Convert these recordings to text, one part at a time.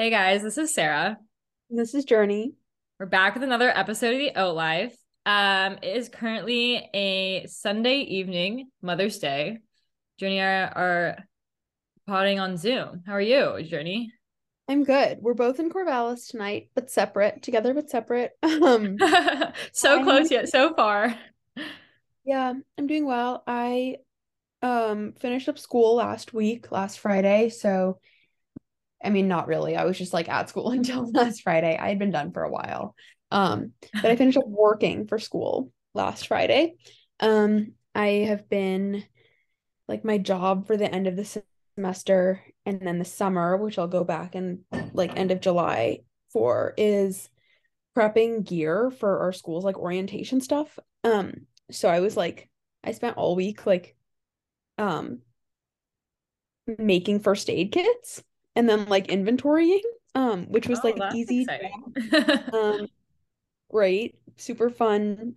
Hey guys, this is Sarah. This is Journey. We're back with another episode of the Oat Life. Um, it is currently a Sunday evening, Mother's Day. Journey and I are potting on Zoom. How are you, Journey? I'm good. We're both in Corvallis tonight, but separate, together but separate. Um so I'm- close yet so far. yeah, I'm doing well. I um finished up school last week, last Friday, so I mean not really. I was just like at school until last Friday. I had been done for a while. Um, but I finished up working for school last Friday. Um, I have been like my job for the end of the semester and then the summer, which I'll go back and like end of July for, is prepping gear for our school's like orientation stuff. Um, so I was like, I spent all week like um making first aid kits and then like inventorying, um, which was Oh, like easy. Um, great, super fun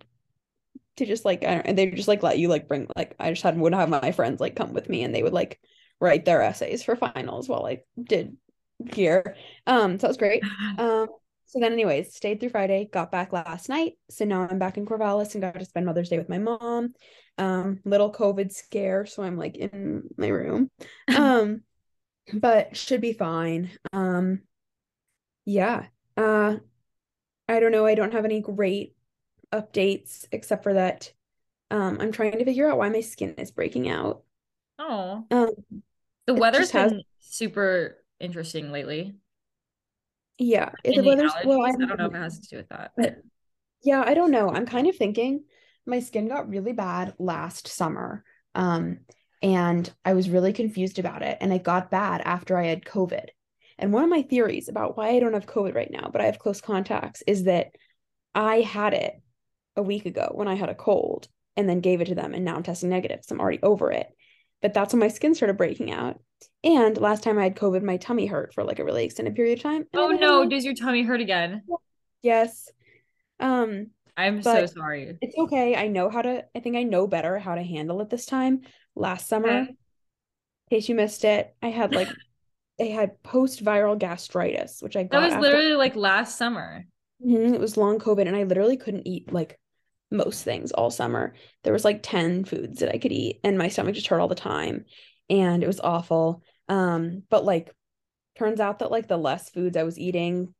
to just like I don't, and they just like let you like bring like I just had would have my friends like come with me and they would like write their essays for finals while I did gear. Um, so that was great. Um, so then anyways, stayed through Friday, got back last night. So now I'm back in Corvallis and got to spend Mother's Day with my mom. Um, little COVID scare, so I'm like in my room. Um, but should be fine. Um, yeah. Uh, I don't know. I don't have any great updates except for that um I'm trying to figure out why my skin is breaking out. oh, Um the weather's just has- been super interesting lately. yeah, the weather's well? I I don't know if it has to do with that. But yeah, I don't know. I'm kind of thinking my skin got really bad last summer. Um, and I was really confused about it. And it got bad after I had COVID. And one of my theories about why I don't have COVID right now, but I have close contacts, is that I had it a week ago when I had a cold and then gave it to them. And now I'm testing negative. So I'm already over it. But that's when my skin started breaking out. And last time I had COVID, my tummy hurt for like a really extended period of time. Oh no, does your tummy hurt again? Yes. Um, I'm so sorry. it's okay. I know how to, I think I know better how to handle it this time. Last summer, Okay. in case you missed it, I had like, I had post-viral gastritis, which I got. That was after- literally like last summer. Mhm, it was long COVID, and I literally couldn't eat like most things all summer. There was like 10 foods that I could eat, and my stomach just hurt all the time, and it was awful. Um, but like, turns out that like the less foods I was eating,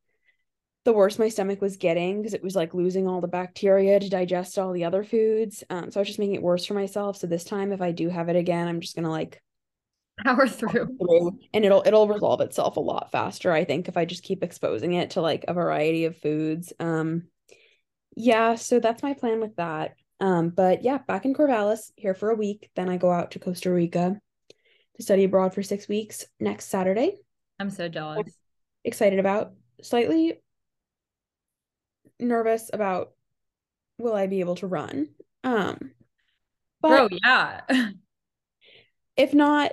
the worse my stomach was getting because it was like losing all the bacteria to digest all the other foods. Um, so I was just making it worse for myself. So this time, if I do have it again, I'm just gonna like Power through. through and it'll it'll resolve itself a lot faster i think if i just keep exposing it to like a variety of foods um yeah so that's my plan with that um but yeah back in corvallis here for a week then i go out to costa rica to study abroad for six weeks next saturday I'm so jealous. excited about slightly nervous about will i be able to run um but Bro, yeah. if not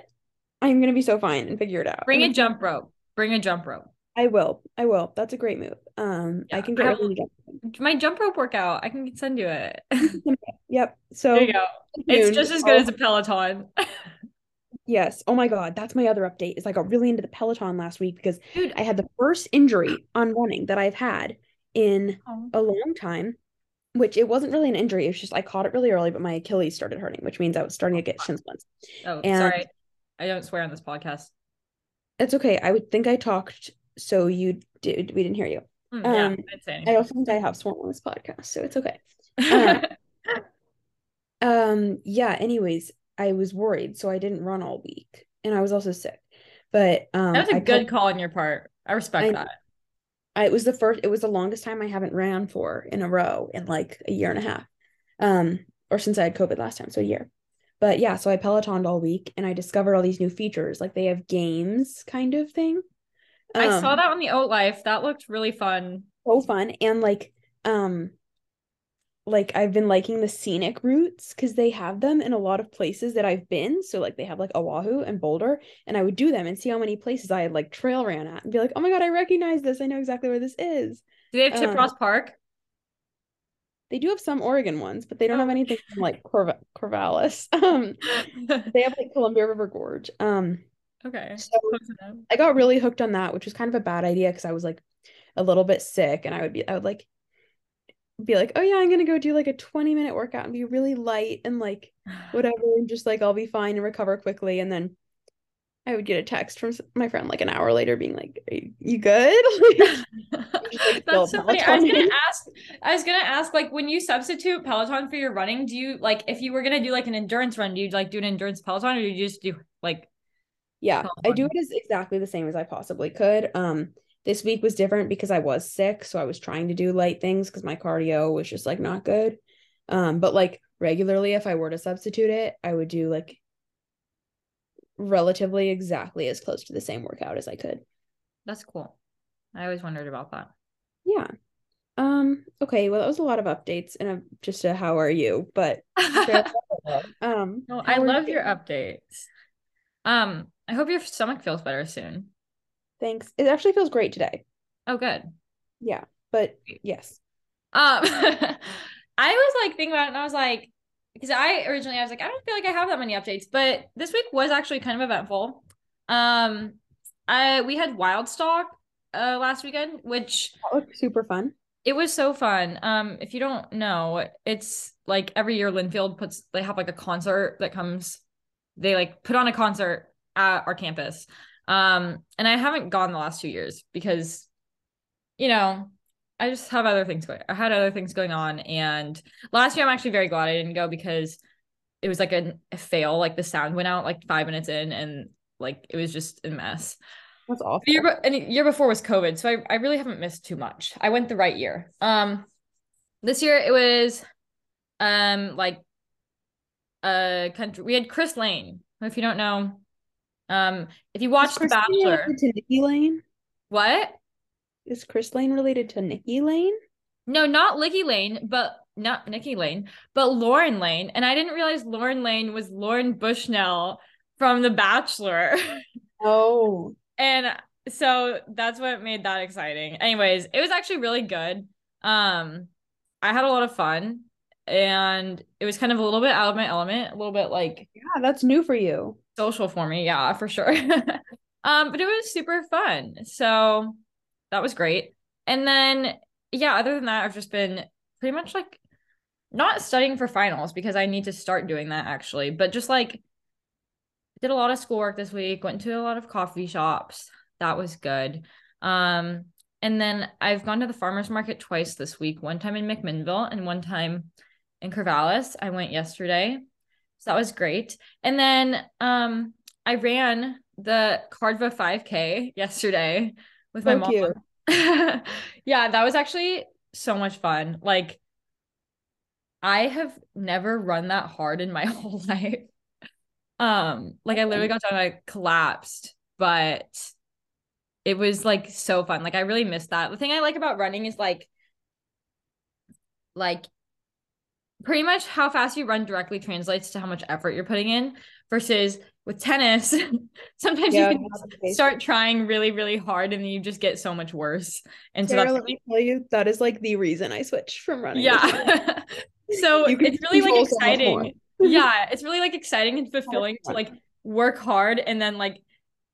i'm gonna be so fine and figure it out Bring I'm a jump rope. Bring a jump rope. I will. I will. That's a great move. Um, I can get I have- ready to get. My jump rope workout. I can send you it. Yep. So There you go. It's just as good I'll- as a Peloton. yes. Oh my God, that's my other update. Is I got really into the Peloton last week because Dude, I had the first injury on running that I've had in oh, a long time. Which it wasn't really an injury. It was just I caught it really early, but my Achilles started hurting, which means I was starting to get shin splints. oh, and- sorry. I don't swear on this podcast. It's okay. I would think I talked so you did. We didn't hear you. Mm, yeah, Um, I didn't say I also think I have sworn on this podcast, so it's okay. um, Um, yeah, anyways, I was worried, so I didn't run all week. And I was also sick. But um that was a I good cut- call on your part. I respect I- that. I, it was the first it was the longest time I haven't ran for in a row in like a year and a half. Um, or since I had COVID last time, so a year. But yeah, so I Pelotoned all week and I discovered all these new features. Like they have games kind of thing. I saw Um, that on the Oat Life. That looked really fun. so fun and like um like I've been liking the scenic routes because they have them in a lot of places that I've been. So like they have like Oahu and Boulder, and I would do them and see how many places I had like trail ran at and be like, oh my God, I recognize this. I know exactly where this is. Do they have Tip Um, Ross Park? They do have some Oregon ones, but they don't Oh. have anything from like Corv- Corvallis. Um, they have like Columbia River Gorge. Um, Okay. So I got really hooked on that, which was kind of a bad idea because I was like a little bit sick and I would be I would like be like, oh yeah, I'm gonna go do like a 20 minute workout and be really light and like whatever, and just like I'll be fine and recover quickly. And then I would get a text from my friend like an hour later being like, you good? like, That's so funny. I was gonna ask I was gonna ask like when you substitute Peloton for your running, do you like if you were gonna do like an endurance run, do you like do an endurance Peloton or do you just do like yeah, Peloton? I do it as exactly the same as I possibly could. Um this week was different because I was sick, so I was trying to do light things because my cardio was just like not good. Um, but like regularly, if I were to substitute it, I would do like relatively exactly as close to the same workout as I could. That's cool. I always wondered about that. Yeah. Um, okay, well that was a lot of updates and a, just a how are you, but um no, I love you? your updates. Um, I hope your stomach feels better soon. Thanks. It actually feels great today. Oh, good. Yeah, but yes. Um, I was like thinking about it, and I was like, because I originally I was like, I don't feel like I have that many updates, but this week was actually kind of eventful. Um, I we had Wildstock uh last weekend, which that was super fun. It was so fun. Um, if you don't know, it's like every year Linfield puts they have like a concert that comes. They like put on a concert at our campus. Um, and I haven't gone the last two years because, you know, I just have other things going. I had other things going on, and last year I'm actually very glad I didn't go because it was like a, a fail. Like the sound went out like five minutes in, and like it was just a mess. That's awful. The year, and year before was COVID, so I, I really haven't missed too much. I went the right year. Um, this year it was, um, like, a country. We had Chris Lane. If you don't know, um, if you watched The Bachelor, to Nikki Lane. What is Chris Lane related to Nikki Lane? No, not Licky Lane, but not Nikki Lane, but Lauren Lane. And I didn't realize Lauren Lane was Lauren Bushnell from The Bachelor. Oh. and so that's what made that exciting. Anyways, it was actually really good. Um, I had a lot of fun and it was kind of a little bit out of my element, a little bit like Yeah, that's new for you social for me. Yeah, for sure. um, but it was super fun. So that was great. And then, yeah, other than that, I've just been pretty much like not studying for finals because I need to start doing that actually, but just like did a lot of schoolwork this week, went to a lot of coffee shops. That was good. Um, and then I've gone to the farmers market twice this week, one time in McMinnville and one time in Corvallis. I went yesterday. So that was great. And then um I ran the Cardva 5K yesterday with my Thank mom. yeah, that was actually so much fun. Like I have never run that hard in my whole life. Um, like I literally got done, I collapsed, but it was like so fun. Like I really missed that. The thing I like about running is like like pretty much how fast you run directly translates to how much effort you're putting in versus with tennis sometimes yeah, you can start trying really really hard and then you just get so much worse. And Sarah, so let me tell you that is like the reason i switched from running yeah. so it's really like exciting yeah it's really like exciting and fulfilling to like work hard and then like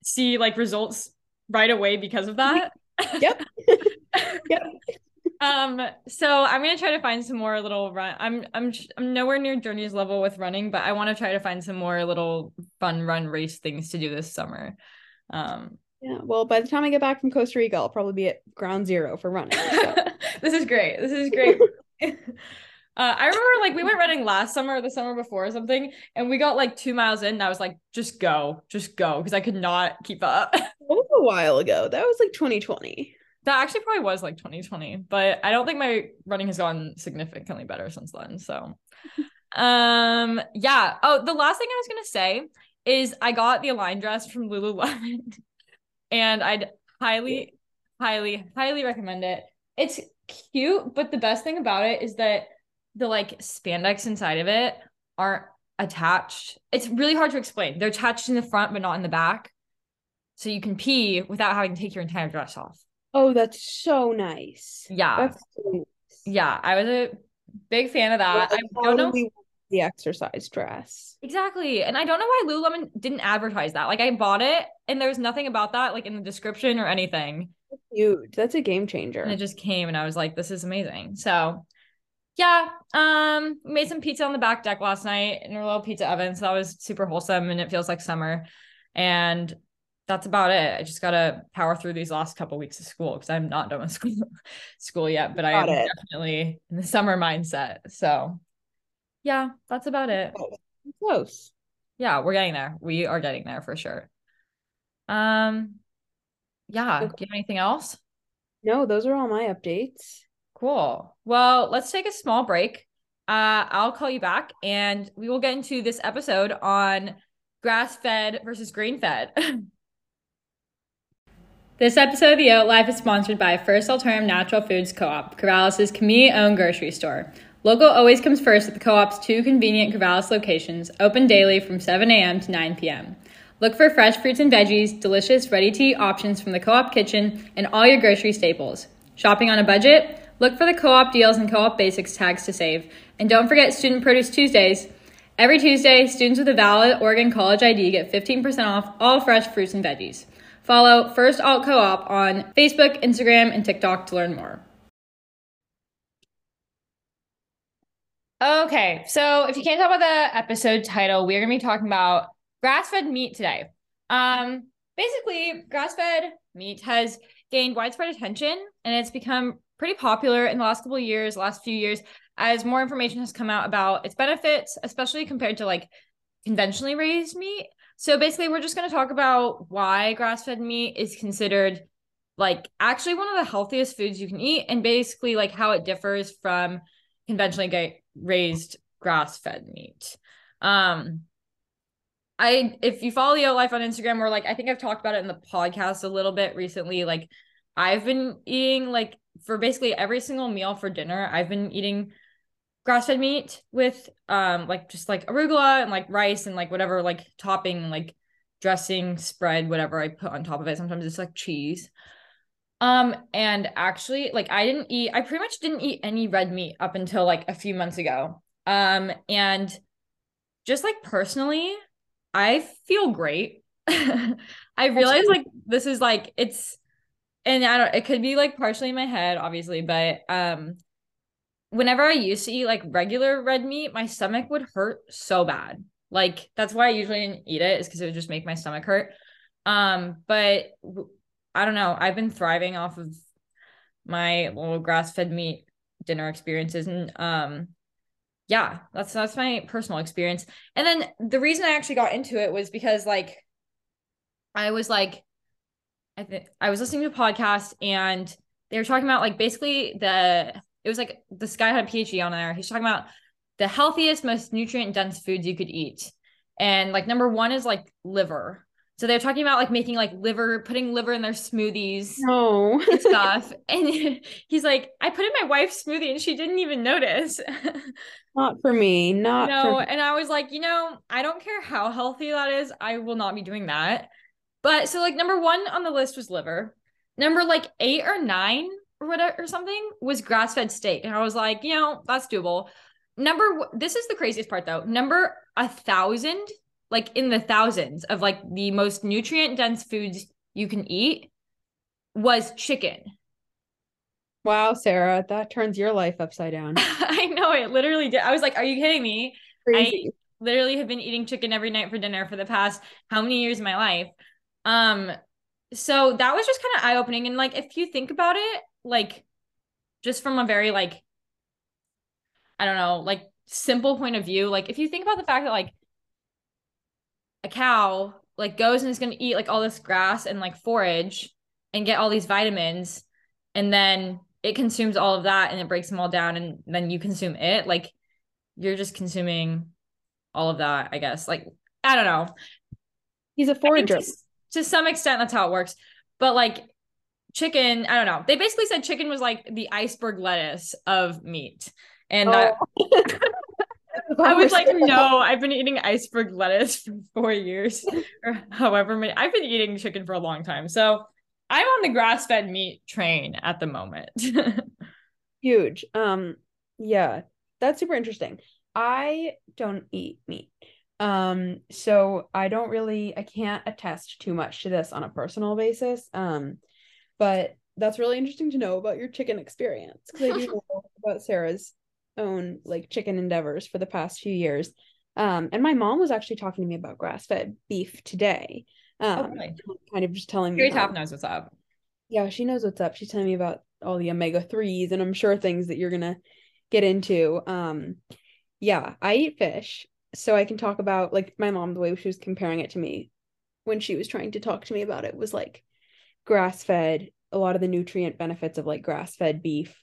see like results right away because of that. Yep. Yep um so i'm gonna try to find some more little run i'm i'm i'm nowhere near journey's level with running but i want to try to find some more little fun run race things to do this summer um yeah well by the time i get back from costa rica i'll probably be at ground zero for running so. this is great this is great Uh, I remember like we went running last summer or the summer before or something, and we got like two miles in. And I was like, just go, just go, because I could not keep up. that was a while ago. That was like 2020. That actually probably was like 2020, but I don't think my running has gotten significantly better since then. So, um, yeah. Oh, the last thing I was gonna say is I got the Align dress from Lululemon, and I'd highly, highly, highly recommend it. It's cute, but the best thing about it is that the like spandex inside of it aren't attached. It's really hard to explain. They're attached in the front, but not in the back. So you can pee without having to take your entire dress off. Oh, that's so nice. Yeah. So nice. Yeah. I was a big fan of that. I don't know. the exercise dress. Exactly. And I don't know why Lululemon didn't advertise that. Like I bought it and there was nothing about that like in the description or anything. That's huge. That's a game changer. And it just came and I was like, this is amazing. So yeah. Um made some pizza on the back deck last night in a little pizza oven. So that was super wholesome and it feels like summer. And that's about it. I just gotta power through these last couple weeks of school because I'm not done with school school yet, but I am definitely in the summer mindset. So yeah, that's about it. Close. Yeah, we're getting there. We are getting there for sure. Um, yeah. Okay. Do you have anything else? No, those are all my updates. Cool. Well, let's take a small break. Uh, I'll call you back and we will get into this episode on grass fed versus grain fed. This episode of The Oat Life is sponsored by First Alternative Natural Foods Co-op, Corvallis' community-owned grocery store. Local always comes first at the co-op's two convenient Corvallis locations, open daily from 7 a.m. to 9 p.m. Look for fresh fruits and veggies, delicious ready-to-eat options from the co-op kitchen, and all your grocery staples. Shopping on a budget? Look for the co-op deals and co-op basics tags to save. And don't forget Student Produce Tuesdays. Every Tuesday, students with a valid Oregon College ID get 15% off all fresh fruits and veggies. Follow First Alt Co-op on Facebook, Instagram, and TikTok to learn more. Okay, so if you can't tell by the episode title, we're gonna be talking about grass-fed meat today. Um, basically, grass-fed meat has gained widespread attention, and it's become pretty popular in the last couple of years, last few years, as more information has come out about its benefits, especially compared to like conventionally raised meat. So basically, we're just going to talk about why grass-fed meat is considered like actually one of the healthiest foods you can eat, and basically like how it differs from conventionally raised grass-fed meat. Um, I if you follow the Oat Life on Instagram, or like I think I've talked about it in the podcast a little bit recently. Like I've been eating like for basically every single meal for dinner, I've been eating grass-fed meat with um like just like arugula and like rice and like whatever like topping like dressing spread whatever I put on top of it. Sometimes it's like cheese. Um, and actually, like I didn't eat, I pretty much didn't eat any red meat up until like a few months ago. Um, and just like personally, I feel great. I realize like this is like it's and I don't it could be like partially in my head, obviously, but um whenever I used to eat like regular red meat, my stomach would hurt so bad. Like that's why I usually didn't eat it, is because it would just make my stomach hurt. Um, but I don't know. I've been thriving off of my little grass-fed meat dinner experiences and um yeah, that's that's my personal experience. And then the reason I actually got into it was because like I was like I think I was listening to a podcast and they were talking about like basically the it was like this guy had a PhD on there. He's talking about the healthiest, most nutrient dense foods you could eat. And like number one is like liver. So they're talking about like making like liver, putting liver in their smoothies no. and stuff. And he's like, I put in my wife's smoothie and she didn't even notice. not for me. Not no. For- and I was like, you know, I don't care how healthy that is. I will not be doing that. But so like number one on the list was liver. Number like eight or nine or whatever or something was grass fed steak. And I was like, you know, that's doable. Number this is the craziest part though. Number a thousand like in the thousands of like the most nutrient dense foods you can eat was chicken. Wow, Sarah, that turns your life upside down. I know it literally did. I was like, are you kidding me? Crazy. I literally have been eating chicken every night for dinner for the past how many years of my life. Um so that was just kind of eye-opening and like if you think about it, like just from a very like I don't know, like simple point of view, like if you think about the fact that like a cow like goes and is going to eat like all this grass and like forage and get all these vitamins and then it consumes all of that and it breaks them all down and then you consume it like you're just consuming all of that i guess like i don't know. He's a forager to, some extent that's how it works but like chicken i don't know they basically said chicken was like the iceberg lettuce of meat and oh. that I was like, no, I've been eating iceberg lettuce for four years or however many. I've been eating chicken for a long time. So I'm on the grass fed meat train at the moment. Huge. Um, yeah, that's super interesting. I don't eat meat. Um, so I don't really I can't attest too much to this on a personal basis. Um, but that's really interesting to know about your chicken experience because I do know about Sarah's own like chicken endeavors for the past few years. Um, and my mom was actually talking to me about grass-fed beef today. Um, oh, really? kind of just telling me. Very top knows what's up. Yeah, she knows what's up. She's telling me about all the omega threes, and I'm sure things that you're gonna get into. Um, yeah, I eat fish, so I can talk about like my mom. The way she was comparing it to me when she was trying to talk to me about it was like grass-fed. A lot of the nutrient benefits of like grass-fed beef,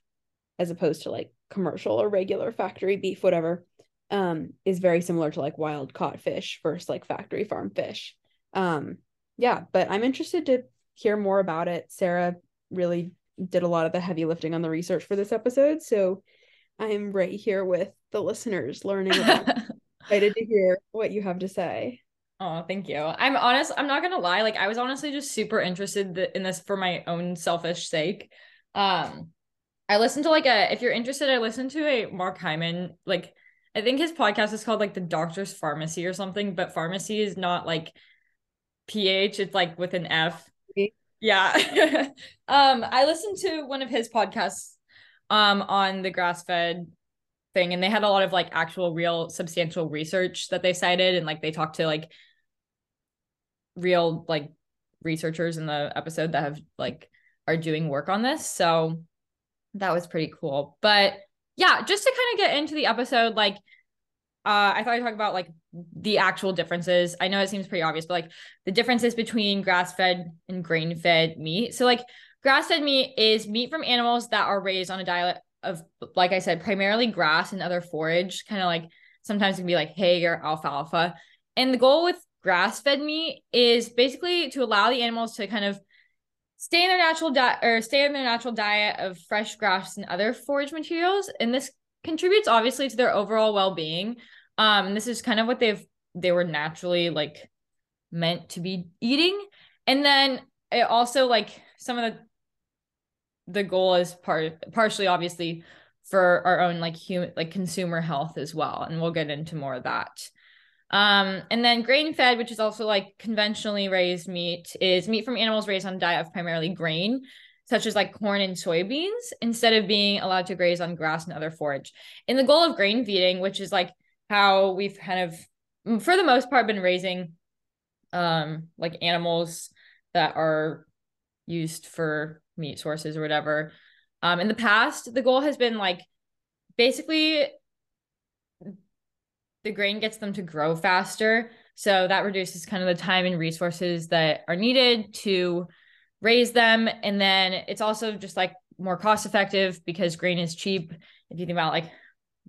as opposed to like commercial or regular factory beef, whatever, um, is very similar to like wild caught fish versus like factory farm fish. Um, yeah, but I'm interested to hear more about it. Sarah really did a lot of the heavy lifting on the research for this episode. So I'm right here with the listeners learning excited to hear what you have to say. Oh, thank you. I'm honest, I'm not gonna lie, like I was honestly just super interested in this for my own selfish sake. Um I listened to like a if you're interested, I listened to a Mark Hyman, like I think his podcast is called like the doctor's farmacy or something, but pharmacy is not like PH, it's like with an F. Yeah. um, I listened to one of his podcasts um on the grass-fed thing, and they had a lot of like actual real substantial research that they cited, and like they talked to like real like researchers in the episode that have like are doing work on this. So that was pretty cool. But yeah, just to kind of get into the episode, like uh, I thought I'd talk about like the actual differences. I know it seems pretty obvious, but like the differences between grass fed and grain fed meat. So, like, grass fed meat is meat from animals that are raised on a diet of, like I said, primarily grass and other forage, kind of like sometimes it can be like hay or alfalfa. And the goal with grass fed meat is basically to allow the animals to kind of stay in their natural diet or stay in their natural diet of fresh grass and other forage materials. And this contributes obviously to their overall well-being. Um, this is kind of what they've they were naturally like meant to be eating. And then it also like some of the the goal is part partially obviously for our own like human like consumer health as well. And we'll get into more of that. Um, and then grain fed, which is also like conventionally raised meat, is meat from animals raised on a diet of primarily grain, such as like corn and soybeans, instead of being allowed to graze on grass and other forage. In the goal of grain feeding, which is like how we've kind of, mm, for the most part, been raising um like animals that are used for meat sources or whatever. Um, in the past, the goal has been like basically the grain gets them to grow faster. So that reduces kind of the time and resources that are needed to raise them. And then it's also just like more cost effective because grain is cheap. If you think about like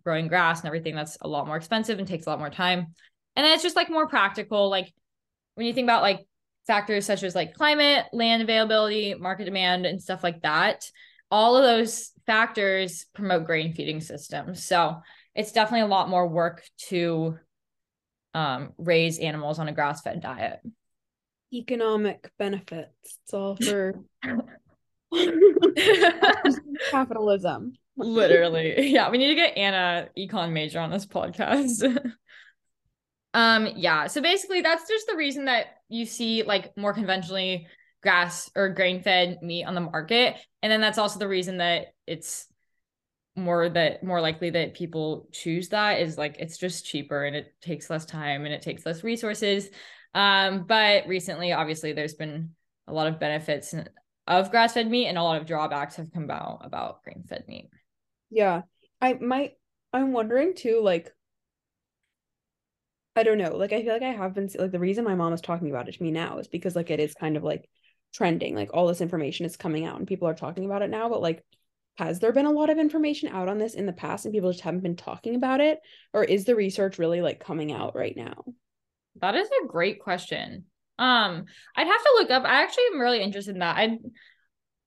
growing grass and everything, that's a lot more expensive and takes a lot more time. And then it's just like more practical. Like when you think about like factors such as like climate, land availability, market demand, and stuff like that, all of those factors promote grain feeding systems. So it's definitely a lot more work to um, raise animals on a grass fed diet. Economic benefits. It's all for capitalism. Literally. Yeah. We need to get Anna econ major on this podcast. um, yeah. So basically that's just the reason that you see like more conventionally grass or grain fed meat on the market. And then that's also the reason that it's more that more likely that people choose that is like it's just cheaper and it takes less time and it takes less resources. Um but recently obviously there's been a lot of benefits of grass-fed meat and a lot of drawbacks have come about about grain-fed meat. Yeah. I might i'm wondering too like i don't know like i feel like i have been like the reason my mom is talking about it to me now is because like it is kind of like trending like all this information is coming out and people are talking about it now but like has there been a lot of information out on this in the past and people just haven't been talking about it? Or is the research really like coming out right now? That is a great question. Um i'd have to look up i actually am really interested in that. I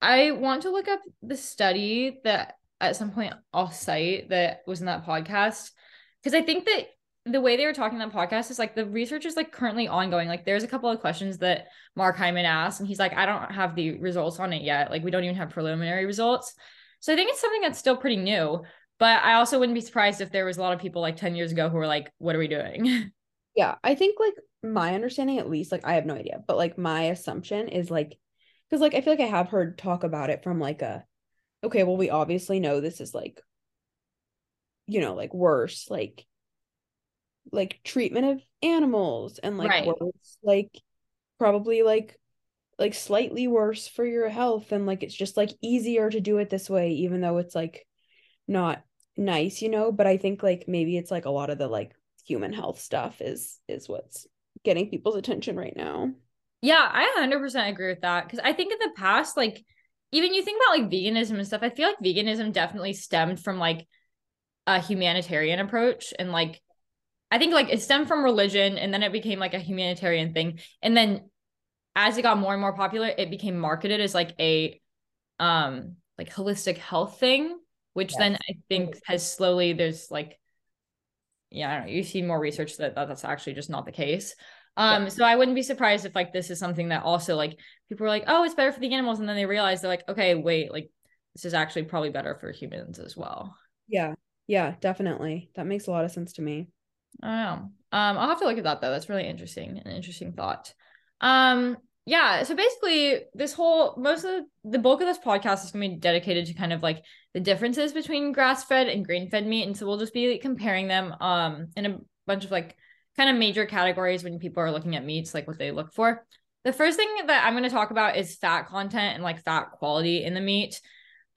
i want to look up the study that at some point i'll cite that was in that podcast because i think that the way they were talking in that podcast is like the research is like currently ongoing. Like there's a couple of questions that Mark Hyman asked, and he's like, I don't have the results on it yet. Like we don't even have preliminary results. So I think it's something that's still pretty new. But I also wouldn't be surprised if there was a lot of people like 10 years ago who were like, what are we doing? Yeah, I think like my understanding at least, like I have no idea, but like my assumption is like because like I feel like I have heard talk about it from like a okay, well, we obviously know this is like you know, like worse, like like treatment of animals and like Right. worse, like probably like like slightly worse for your health and like it's just like easier to do it this way even though it's like not nice, you know, but I think like maybe it's like a lot of the like human health stuff is is what's getting people's attention right now. Yeah, I 100% agree with that. Because I think in the past, like, even you think about like veganism and stuff, I feel like veganism definitely stemmed from like a humanitarian approach. And like, I think like it stemmed from religion and then it became like a humanitarian thing. And then as it got more and more popular, it became marketed as like a, um, like holistic health thing, which then I think has slowly, there's like, yeah, I don't know, you see more research that, that that's actually just not the case. Um, so I wouldn't be surprised if like this is something that also like people are like, oh, it's better for the animals, and then they realize they're like, okay, wait, like this is actually probably better for humans as well. Yeah. Yeah, definitely. That makes a lot of sense to me. I don't know. Um, I'll have to look at that though. That's really interesting, an interesting thought. Um, yeah. So basically, this whole most of the, the bulk of this podcast is gonna be dedicated to kind of like the differences between grass-fed and grain-fed meat, and so we'll just be like, comparing them um in a bunch of like kind of major categories when people are looking at meats, like what they look for. The first thing that I'm going to talk about is fat content and like fat quality in the meat.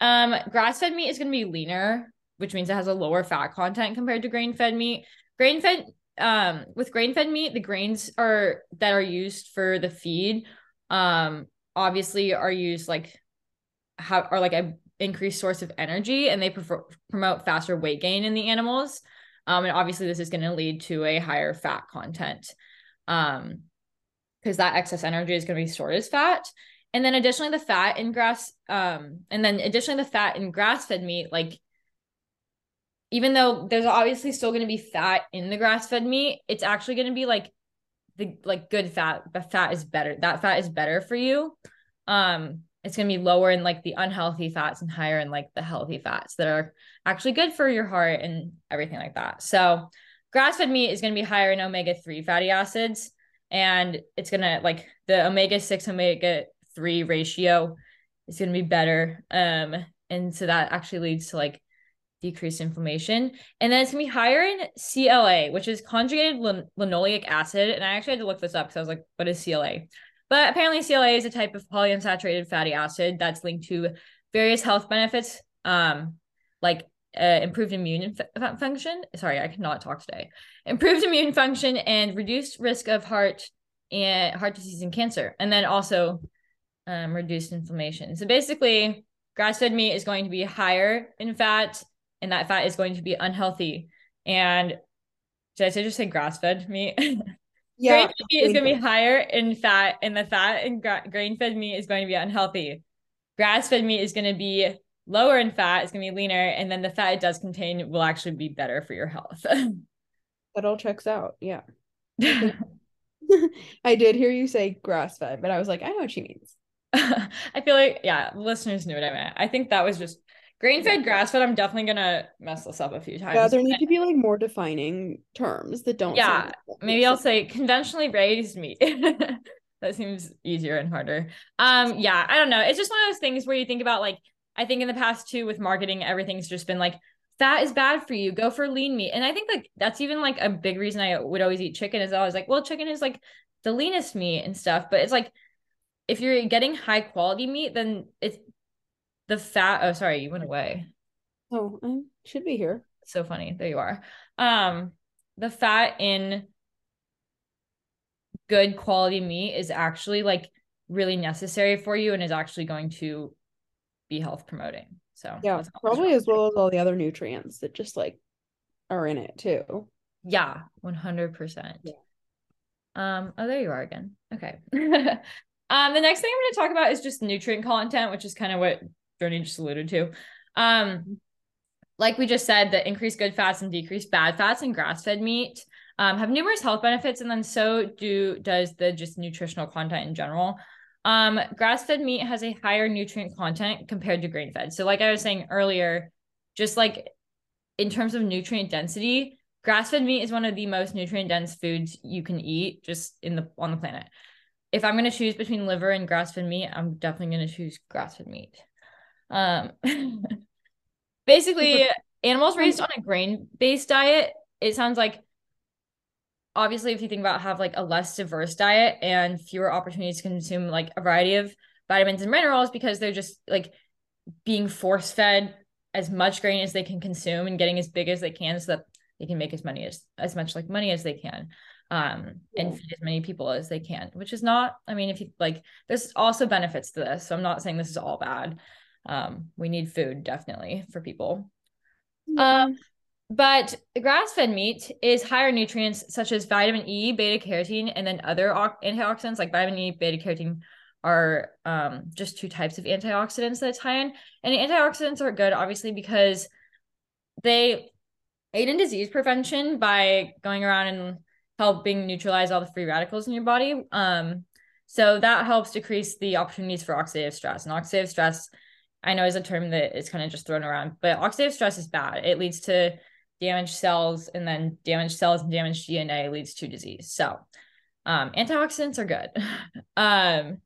Um, grass-fed meat is going to be leaner, which means it has a lower fat content compared to grain-fed meat. Grain-fed um with grain-fed meat, the grains are that are used for the feed um obviously are used like have are like a increased source of energy and they prefer, promote faster weight gain in the animals. Um, and obviously this is going to lead to a higher fat content. Um, because that excess energy is going to be stored as fat. And then additionally, the fat in grass, um, and then additionally the fat in grass-fed meat, like even though there's obviously still going to be fat in the grass-fed meat, it's actually going to be like the like good fat. but fat is better. That fat is better for you. Um, it's going to be lower in like the unhealthy fats and higher in like the healthy fats that are actually good for your heart and everything like that. So, grass-fed meat is going to be higher in omega-3 fatty acids and it's going to like the omega-6 omega-3 ratio is going to be better um and so that actually leads to like decreased inflammation and then it's to be higher in CLA which is conjugated lin- linoleic acid and I actually had to look this up because I was like what is CLA but apparently CLA is a type of polyunsaturated fatty acid that's linked to various health benefits um like uh, improved immune f- function. Sorry, I cannot talk today. Improved immune function and reduced risk of heart and heart disease and cancer, and then also um, reduced inflammation. So basically, grass-fed meat is going to be higher in fat, and that fat is going to be unhealthy. And did I say just say grass-fed meat? Yeah. grain-fed meat is going to be higher in fat, and the fat in gra- grain-fed meat is going to be unhealthy. Grass-fed meat is going to be lower in fat, it's going to be leaner, and then the fat it does contain will actually be better for your health. That all checks out. Yeah. I did hear you say grass fed, but I was like, I know what she means. I feel like, yeah, listeners knew what I meant. I think that was just grain fed, grass fed. I'm definitely going to mess this up a few times. Yeah, there need to be like more defining terms that don't. Yeah, Maybe I'll say conventionally raised meat. that seems easier and harder. Um, yeah, I don't know. It's just one of those things where you think about like, I think in the past too with marketing, everything's just been like, fat is bad for you. Go for lean meat. And I think like that's even like a big reason I would always eat chicken is I was like, well, chicken is like the leanest meat and stuff. But it's like if you're getting high quality meat, then it's the fat. Oh, sorry, you went away. Oh, I should be here. so funny. There you are. Um, the fat in good quality meat is actually like really necessary for you and is actually going to be health promoting. So Yeah, probably as well as all the other nutrients that just like are in it too. Yeah, 100%. Yeah. Um, oh, there you are again. Okay. um, the next thing I'm going to talk about is just nutrient content, which is kind of what Journey just alluded to. Um, like we just said, the increased good fats and decreased bad fats in grass-fed meat um, have numerous health benefits, and then so do does the just nutritional content in general. Um, grass-fed meat has a higher nutrient content compared to grain-fed. So, like I was saying earlier, just like in terms of nutrient density, grass-fed meat is one of the most nutrient dense foods you can eat just in the on the planet. If I'm going to choose between liver and grass-fed meat, I'm definitely going to choose grass-fed meat. Um basically animals raised on a grain-based diet, it sounds like obviously if you think about have like a less diverse diet and fewer opportunities to consume like a variety of vitamins and minerals because they're just like being force fed as much grain as they can consume and getting as big as they can so that they can make as many as as much like money as they can um yeah. and feed as many people as they can which is not i mean if you like there's also benefits to this so i'm not saying this is all bad um we need food definitely for people yeah. um but grass-fed meat is higher in nutrients such as vitamin E, beta carotene, and then other antioxidants like vitamin E, beta carotene are um, just two types of antioxidants that it's high in. And antioxidants are good, obviously, because they aid in disease prevention by going around and helping neutralize all the free radicals in your body. Um, so that helps decrease the opportunities for oxidative stress. And oxidative stress, I know is a term that is kind of just thrown around, but oxidative stress is bad. It leads to damaged cells, and then damaged cells and damaged DNA leads to disease. So um, antioxidants are good. um,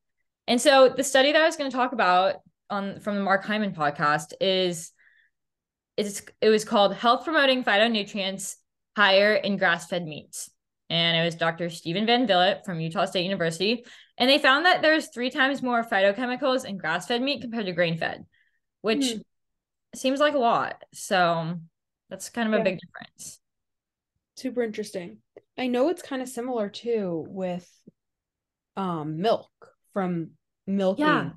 and so the study that I was going to talk about on from the Mark Hyman podcast is it's it was called Health Promoting Phytonutrients Higher in Grass-Fed Meats. And it was Dr. Stephan Van Vliet from Utah State University. And they found that there's three times more phytochemicals in grass-fed meat compared to grain-fed, which mm. seems like a lot. So that's kind of yeah. a big difference. Super interesting. I know it's kind of similar too with um milk from milking yeah.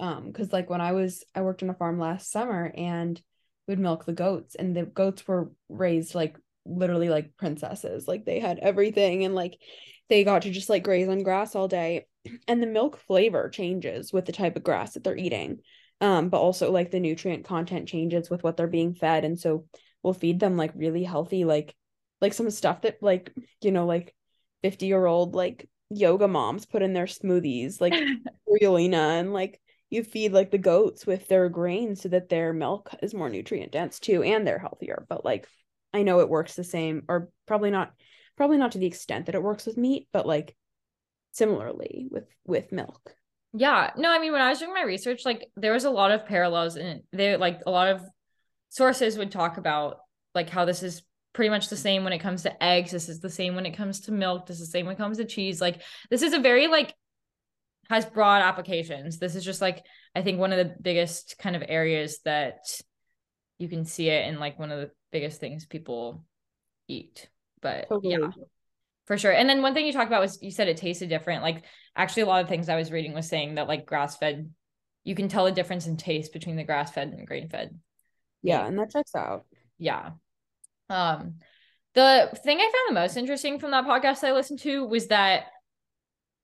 um because like when i was i worked on a farm last summer and we'd milk the goats and the goats were raised like literally like princesses like they had everything and like they got to just like graze on grass all day and the milk flavor changes with the type of grass that they're eating um but also like the nutrient content changes with what they're being fed and so we'll feed them like really healthy like like some stuff that like you know like 50 year old like yoga moms put in their smoothies, like spirulina, and like you feed like the goats with their grain so that their milk is more nutrient dense too, and they're healthier. But like, I know it works the same, or probably not, probably not to the extent that it works with meat, but like similarly with with milk. Yeah, no, I mean when I was doing my research, like there was a lot of parallels, and there like a lot of sources would talk about like how this is pretty much the same when it comes to eggs. This is the same when it comes to milk. This is the same when it comes to cheese. Like this is a very like has broad applications. This is just like I think one of the biggest kind of areas that you can see it in like one of the biggest things people eat. But totally. yeah. For sure. And then one thing you talked about was you said it tasted different. Like actually a lot of things I was reading was saying that like grass fed you can tell a difference in taste between the grass fed and grain fed. Yeah, and that checks out. Yeah. Um, the thing I found the most interesting from that podcast I listened to was that,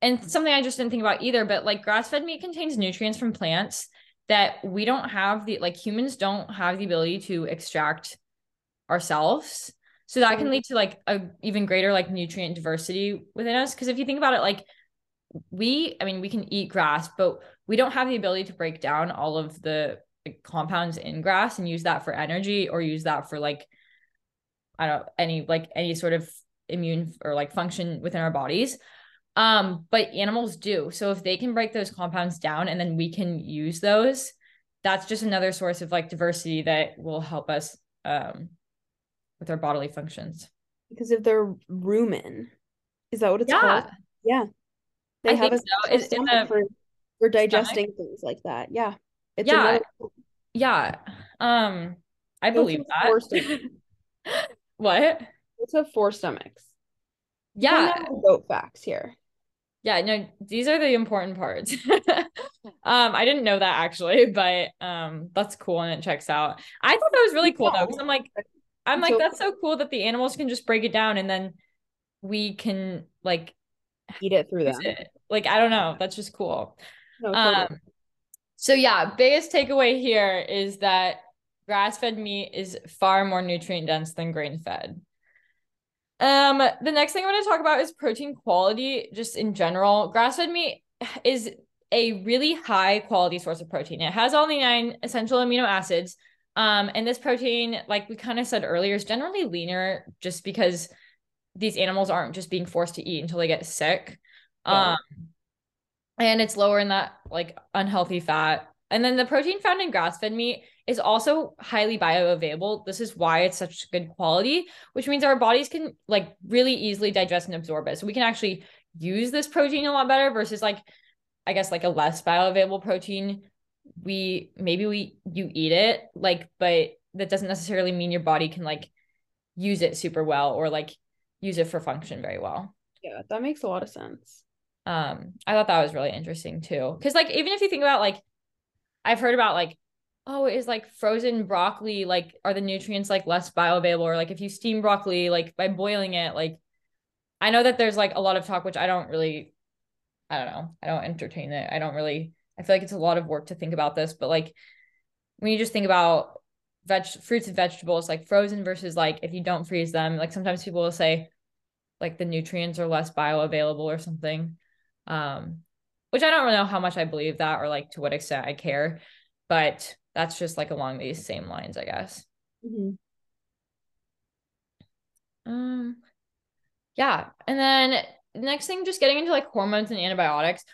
and something I just didn't think about either, but like grass fed meat contains nutrients from plants that we don't have the like humans don't have the ability to extract ourselves. So that can mm-hmm. lead to like a even greater like nutrient diversity within us. Cause if you think about it, like we, I mean, we can eat grass, but we don't have the ability to break down all of the like, compounds in grass and use that for energy or use that for like I don't any like any sort of immune or like function within our bodies. Um, but animals do. So if they can break those compounds down and then we can use those, that's just another source of like diversity that will help us um with our bodily functions. Because if they're rumen, is that what it's yeah. called? Yeah. They I have a so. It's, it's for, for digesting stomach? things like that. Yeah. It's yeah. Another- yeah. Um I believe that. What? Let's have four stomachs. Yeah. Goat facts here. Yeah, no, these are the important parts. um, I didn't know that actually, but um, that's cool and it checks out. I thought that was really cool though, because I'm like, I'm like, that's so cool that the animals can just break it down and then we can like eat it through them. It. Like, I don't know, that's just cool. No, um, so yeah, biggest takeaway here is that grass fed meat is far more nutrient dense than grain fed. Um, the next thing I'm going to talk about is protein quality, just in general. Grass fed meat is a really high quality source of protein. It has all the nine essential amino acids, Um, and this protein, like we kind of said earlier, is generally leaner just because these animals aren't just being forced to eat until they get sick. Yeah. Um, and it's lower in that like unhealthy fat. And then the protein found in grass fed meat is also highly bioavailable. This is why it's such good quality, which means our bodies can like really easily digest and absorb it. So we can actually use this protein a lot better versus like, I guess, like a less bioavailable protein. We maybe we you eat it like, but that doesn't necessarily mean your body can like use it super well or like use it for function very well. Yeah, that makes a lot of sense. Um, I thought that was really interesting too. Cause like even if you think about like I've heard about like, oh, is like frozen broccoli, like are the nutrients like less bioavailable? Or like if you steam broccoli, like by boiling it, like I know that there's like a lot of talk, which I don't really, I don't know, I don't entertain it. I don't really, I feel like it's a lot of work to think about this, but like when you just think about veg fruits and vegetables, like frozen versus like if you don't freeze them, like sometimes people will say like the nutrients are less bioavailable or something. Um, which I don't really know how much I believe that or like to what extent I care, but that's just like along these same lines, I guess. Mm-hmm. Um, yeah, and then next thing, just getting into like hormones and antibiotics.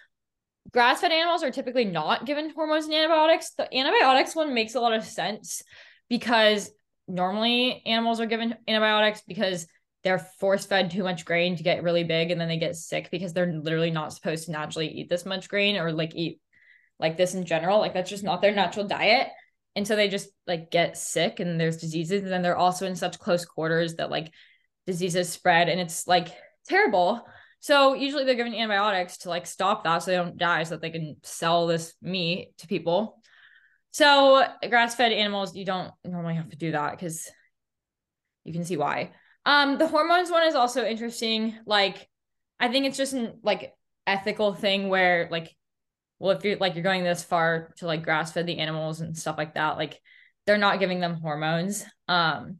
Grass fed animals are typically not given hormones and antibiotics. The antibiotics one makes a lot of sense because normally animals are given antibiotics because they're force fed too much grain to get really big and then they get sick because they're literally not supposed to naturally eat this much grain or like eat like this in general. Like that's just not their natural diet. And so they just like get sick and there's diseases. And then they're also in such close quarters that like diseases spread and it's like terrible so usually they're given antibiotics to like stop that so they don't die so that they can sell this meat to people so grass fed animals you don't normally have to do that because you can see why um, the hormones one is also interesting. Like, I think it's just an like ethical thing where like, well, if you're like you're going this far to like grass fed the animals and stuff like that, like they're not giving them hormones. Um,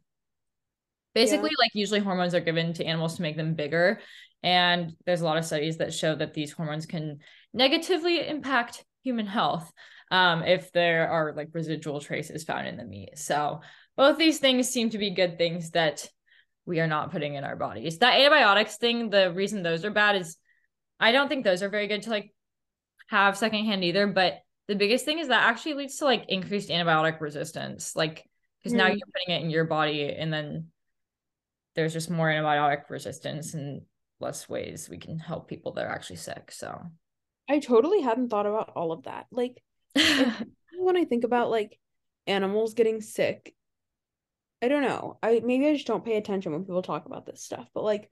basically, yeah. like usually hormones are given to animals to make them bigger, and there's a lot of studies that show that these hormones can negatively impact human health um, if there are like residual traces found in the meat. So both these things seem to be good things that we are not putting in our bodies. That antibiotics thing, the reason those are bad is I don't think those are very good to like have secondhand either. But the biggest thing is that actually leads to like increased antibiotic resistance. Like, because mm. now you're putting it in your body and then there's just more antibiotic resistance and less ways we can help people that are actually sick. So I totally hadn't thought about all of that. Like, when I think about like animals getting sick I don't know. I maybe I just don't pay attention when people talk about this stuff. But like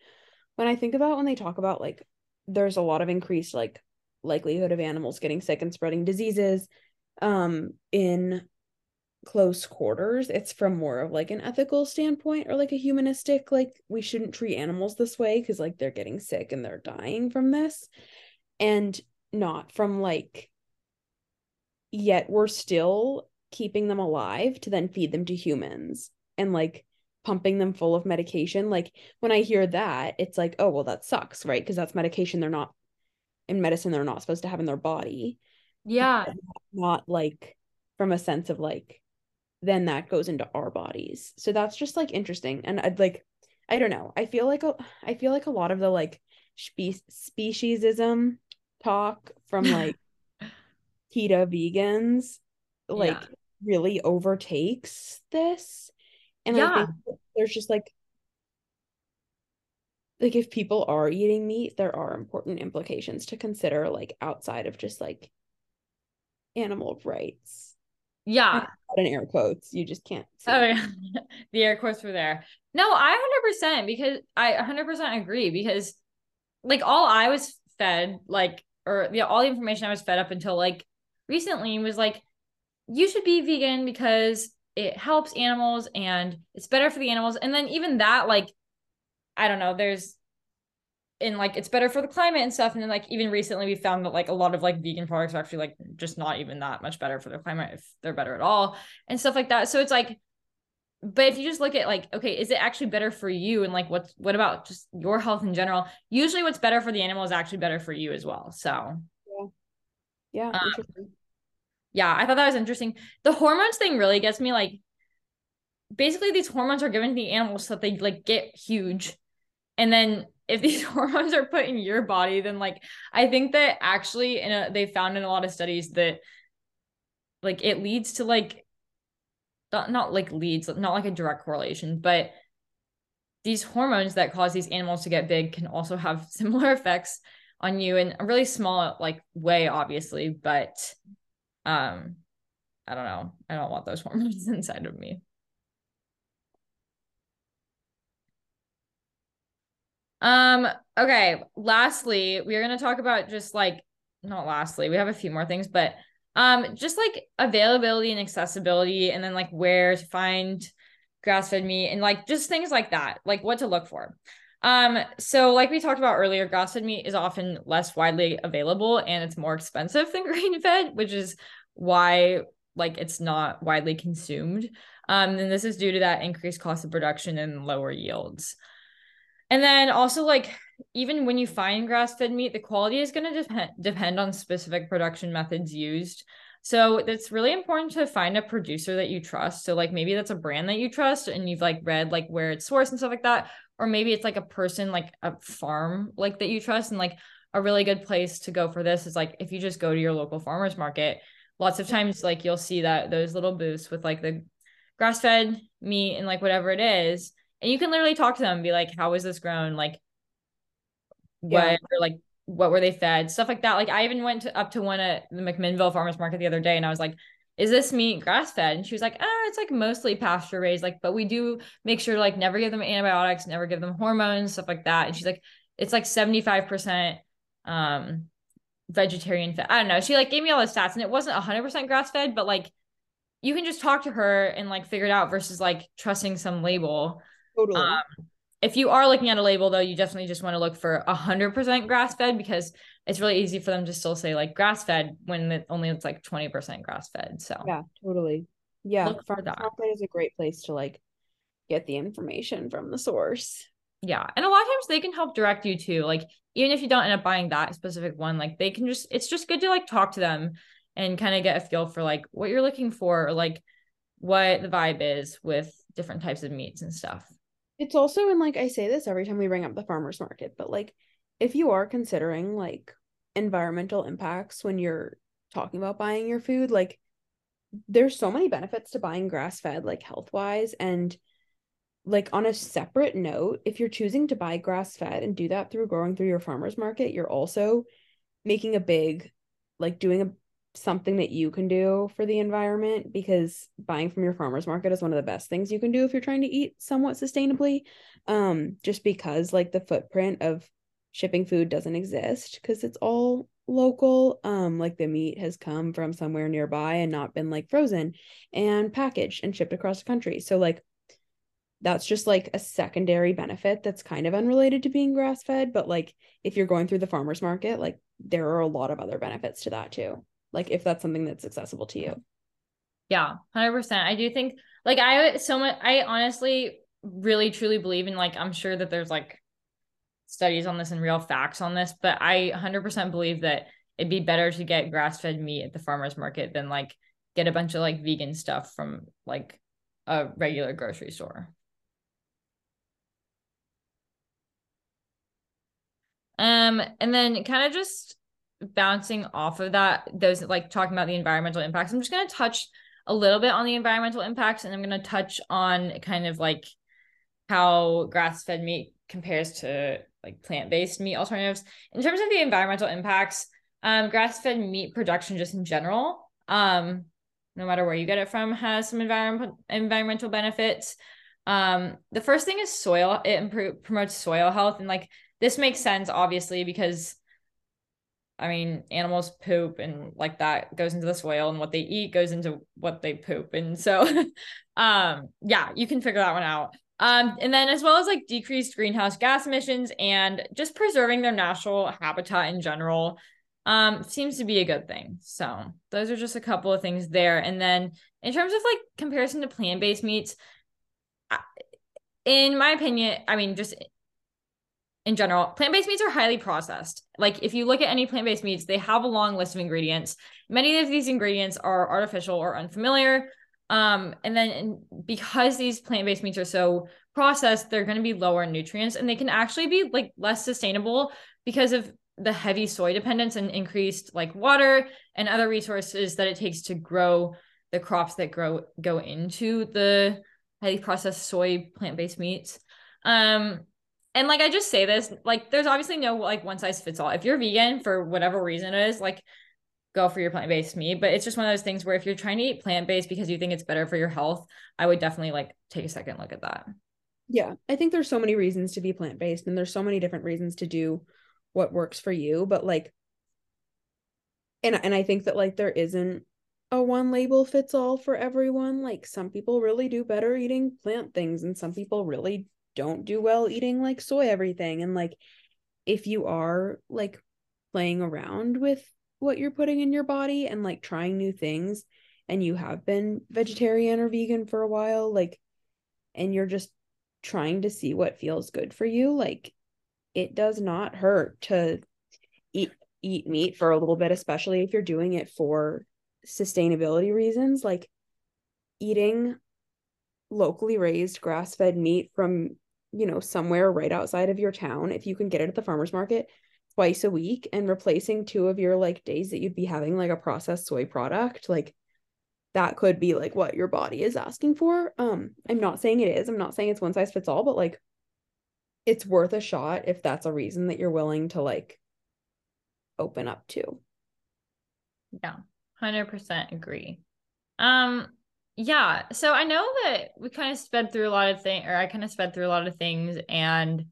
when I think about when they talk about like there's a lot of increased like likelihood of animals getting sick and spreading diseases um in close quarters it's from more of like an ethical standpoint or like a humanistic like we shouldn't treat animals this way because like they're getting sick and they're dying from this and not from like yet we're still keeping them alive to then feed them to humans and like pumping them full of medication like when i hear that it's like oh well that sucks right? Because that's medication they're not in medicine they're not supposed to have in their body. Yeah. Not like from a sense of like then that goes into our bodies so that's just like interesting and i'd like i don't know i feel like a, i feel like a lot of the like spe- speciesism talk from like keto vegans like yeah. really overtakes this and yeah. I think there's just like like if people are eating meat, there are important implications to consider like outside of just like animal rights. Yeah. In air quotes. You just can't Oh yeah. the air quotes were there. No, I 100% because I 100% agree because like all I was fed like or yeah all the information I was fed up until like recently was like you should be vegan because it helps animals and it's better for the animals and then even that like i don't know there's and like it's better for the climate and stuff and then like even recently we found that like a lot of like vegan products are actually like just not even that much better for the climate if they're better at all and stuff like that so it's like but if you just look at like okay is it actually better for you and like what's what about just your health in general usually what's better for the animal is actually better for you as well so yeah yeah um, yeah, I thought that was interesting. The hormones thing really gets me like basically these hormones are given to the animals so that they like get huge. And then if these hormones are put in your body, then like I think that actually in a, they found in a lot of studies that like it leads to like not, not like leads, not like a direct correlation, but these hormones that cause these animals to get big can also have similar effects on you in a really small like way obviously but um i don't know. I don't want those hormones inside of me um okay lastly we're going to talk about just like not lastly we have a few more things but um just like availability and accessibility and then like where to find grass-fed meat and like just things like that like what to look for. Um so like we talked about earlier grass-fed meat is often less widely available and it's more expensive than grain-fed which is why like it's not widely consumed. Um and this is due to that increased cost of production and lower yields and then also like even when you find grass-fed meat the quality is going to depend depend on specific production methods used so it's really important to find a producer that you trust. So like maybe that's a brand that you trust and you've like read like where it's sourced and stuff like that. Or maybe it's like a person like a farm like that you trust. And like a really good place to go for this is like if you just go to your local farmers market, lots of times like you'll see that those little booths with like the grass fed meat and like whatever it is. And you can literally talk to them and be like, how is this grown? Like what yeah. or like what were they fed, stuff like that. Like I even went to, up to one at the McMinnville Farmers Market the other day, and I was like, "Is this meat grass fed?" And she was like, "Oh, it's like mostly pasture raised. Like, but we do make sure to like never give them antibiotics, never give them hormones, stuff like that." And she's like, "It's like seventy five percent um vegetarian fed." I don't know. She like gave me all the stats, and it wasn't hundred percent grass fed, but like you can just talk to her and like figure it out versus like trusting some label. Totally. Um, if you are looking at a label though, you definitely just want to look for a hundred percent grass fed because it's really easy for them to still say like grass fed when it only it's like 20% grass fed. So yeah, totally. Yeah. Farm Market that. is a great place to like get the information from the source. Yeah. And a lot of times they can help direct you to like, even if you don't end up buying that specific one, like they can just, it's just good to like talk to them and kind of get a feel for like what you're looking for or like what the vibe is with different types of meats and stuff. It's also, and like I say this every time we bring up the farmers market, but like if you are considering like environmental impacts when you're talking about buying your food, like there's so many benefits to buying grass fed, like health wise. And like on a separate note, if you're choosing to buy grass fed and do that through growing through your farmers market, you're also making a big, like doing a something that you can do for the environment because buying from your farmers market is one of the best things you can do if you're trying to eat somewhat sustainably um just because like the footprint of shipping food doesn't exist because it's all local um like the meat has come from somewhere nearby and not been like frozen and packaged and shipped across the country. So like that's just like a secondary benefit that's kind of unrelated to being grass fed but like if you're going through the farmers market like there are a lot of other benefits to that too like if that's something that's accessible to you. Yeah 100% i do think like i so much i honestly really truly believe in like i'm sure that there's like studies on this and real facts on this but i 100% believe that it'd be better to get grass-fed meat at the farmers market than like get a bunch of like vegan stuff from like a regular grocery store. Um and then kind of just bouncing off of that, those like talking about the environmental impacts, I'm just going to touch a little bit on the environmental impacts and I'm going to touch on kind of like how grass fed meat compares to like plant based meat alternatives. In terms of the environmental impacts, um, grass fed meat production, just in general, um, no matter where you get it from, has some environment environmental benefits. Um, the first thing is soil. It improve, promotes soil health, and like this makes sense, obviously, because I mean, animals poop and like that goes into the soil and what they eat goes into what they poop. And so um yeah, you can figure that one out. Um and then as well as like decreased greenhouse gas emissions and just preserving their natural habitat in general um seems to be a good thing. So, those are just a couple of things there. And then in terms of like comparison to plant-based meats, in my opinion, I mean just in general, plant based meats are highly processed. Like, if you look at any plant based meats, they have a long list of ingredients. Many of these ingredients are artificial or unfamiliar. Um, and then because these plant-based meats are so processed, they're going to be lower in nutrients and they can actually be like less sustainable because of the heavy soy dependence and increased like water and other resources that it takes to grow the crops that grow go into the highly processed soy plant-based meats. Um, and like I just say this, like there's obviously no like one size fits all. If you're vegan for whatever reason it is, like go for your plant-based meat. But it's just one of those things where if you're trying to eat plant-based because you think it's better for your health i would definitely like take a second look at that. Yeah. I think there's so many reasons to be plant-based and there's so many different reasons to do what works for you. But like and and i think that like there isn't a one label fits all for everyone. Like some people really do better eating plant things and some people really don't do well eating like soy everything. And like if you are like playing around with what you're putting in your body and like trying new things and you have been vegetarian or vegan for a while like and you're just trying to see what feels good for you like it does not hurt to eat eat meat for a little bit especially if you're doing it for sustainability reasons. Like eating locally raised grass-fed meat from you know somewhere right outside of your town if you can get it at the farmers market twice a week and replacing two of your like days that you'd be having like a processed soy product like that could be like what your body is asking for. Um i'm not saying it is i'm not saying it's one size fits all but like it's worth a shot if that's a reason that you're willing to like open up to. Yeah 100% agree. Um yeah so i know that we kind of sped through a lot of things or i kind of sped through a lot of things and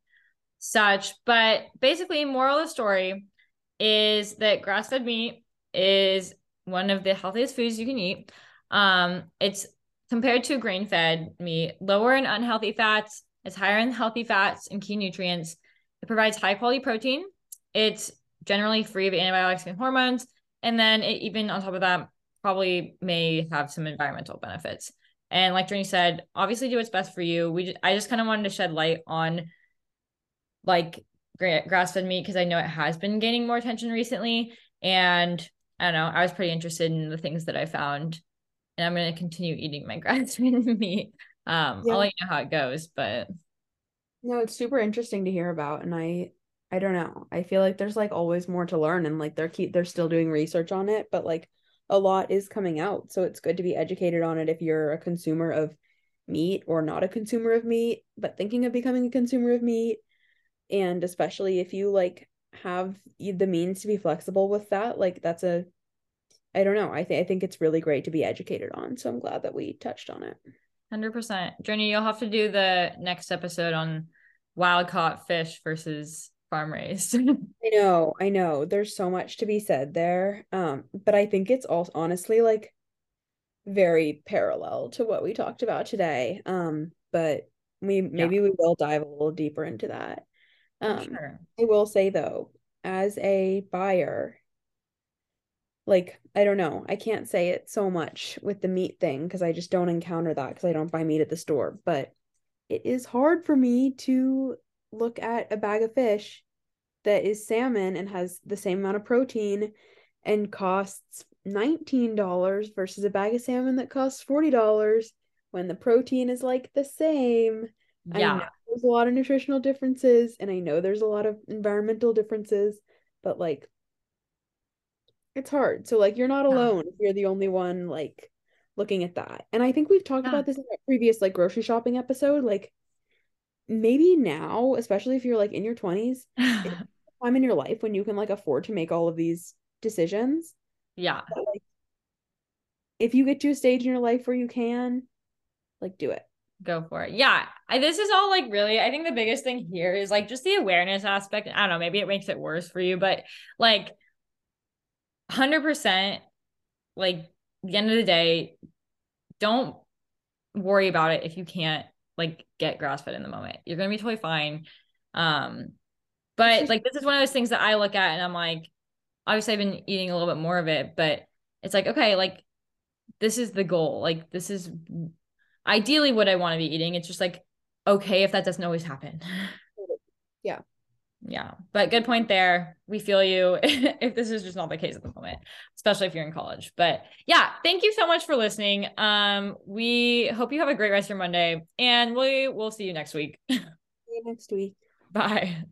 such. But basically, moral of the story is that grass fed meat is one of the healthiest foods you can eat. Um, it's compared to grain fed meat, lower in unhealthy fats, it's higher in healthy fats and key nutrients. It provides high quality protein. It's generally free of antibiotics and hormones. And then it even on top of that, probably may have some environmental benefits. And like Journey said, obviously do what's best for you. We I just kind of wanted to shed light on like grass fed meat because I know it has been gaining more attention recently. And I don't know, I was pretty interested in the things that I found. And I'm going to continue eating my grass fed meat. Um, yeah. I'll let you know how it goes, but no, it's super interesting to hear about. And I, I don't know. I feel like there's like always more to learn and like they're keep they're still doing research on it, but like a lot is coming out. So it's good to be educated on it if you're a consumer of meat or not a consumer of meat, but thinking of becoming a consumer of meat. And especially if you like have the means to be flexible with that like that's a i don't know. I think i think it's really great to be educated on. So i'm glad that we touched on it. 100% journey you'll have to do the next episode on wild caught fish versus farm raised i know i know there's so much to be said there um but i think it's all honestly like very parallel to what we talked about today um but we maybe yeah. we will dive a little deeper into that um, sure. I will say though, as a buyer, like I don't know, I can't say it so much with the meat thing because I just don't encounter that because I don't buy meat at the store. But it is hard for me to look at a bag of fish that is salmon and has the same amount of protein and costs $19 versus a bag of salmon that costs $40 when the protein is like the same. Yeah there's a lot of nutritional differences and I know there's a lot of environmental differences, but like it's hard. So like you're not alone yeah. if you're the only one like looking at that. And I think we've talked yeah. about this in a previous like grocery shopping episode. Like maybe now, especially if you're like in your 20s, time in your life when you can like afford to make all of these decisions. Yeah. But, like, if you get to a stage in your life where you can, like do it go for it. Yeah. I, this is all like really, I think the biggest thing here is like just the awareness aspect. I don't know, maybe it makes it worse for you, but like 100%, like the end of the day, don't worry about it if you can't like get grass fed in the moment. You're to be totally fine. Um, but like this is one of those things that I look at and I'm like, obviously I've been eating a little bit more of it, but it's like, okay, like this is the goal. Like this is ideally what I want to be eating. It's just like okay if that doesn't always happen. Yeah. Yeah, but good point there. We feel you if this is just not the case at the moment, especially if you're in college. But yeah, thank you so much for listening. Um, we hope you have a great rest of your Monday, and we will see you next week. see you next week. Bye.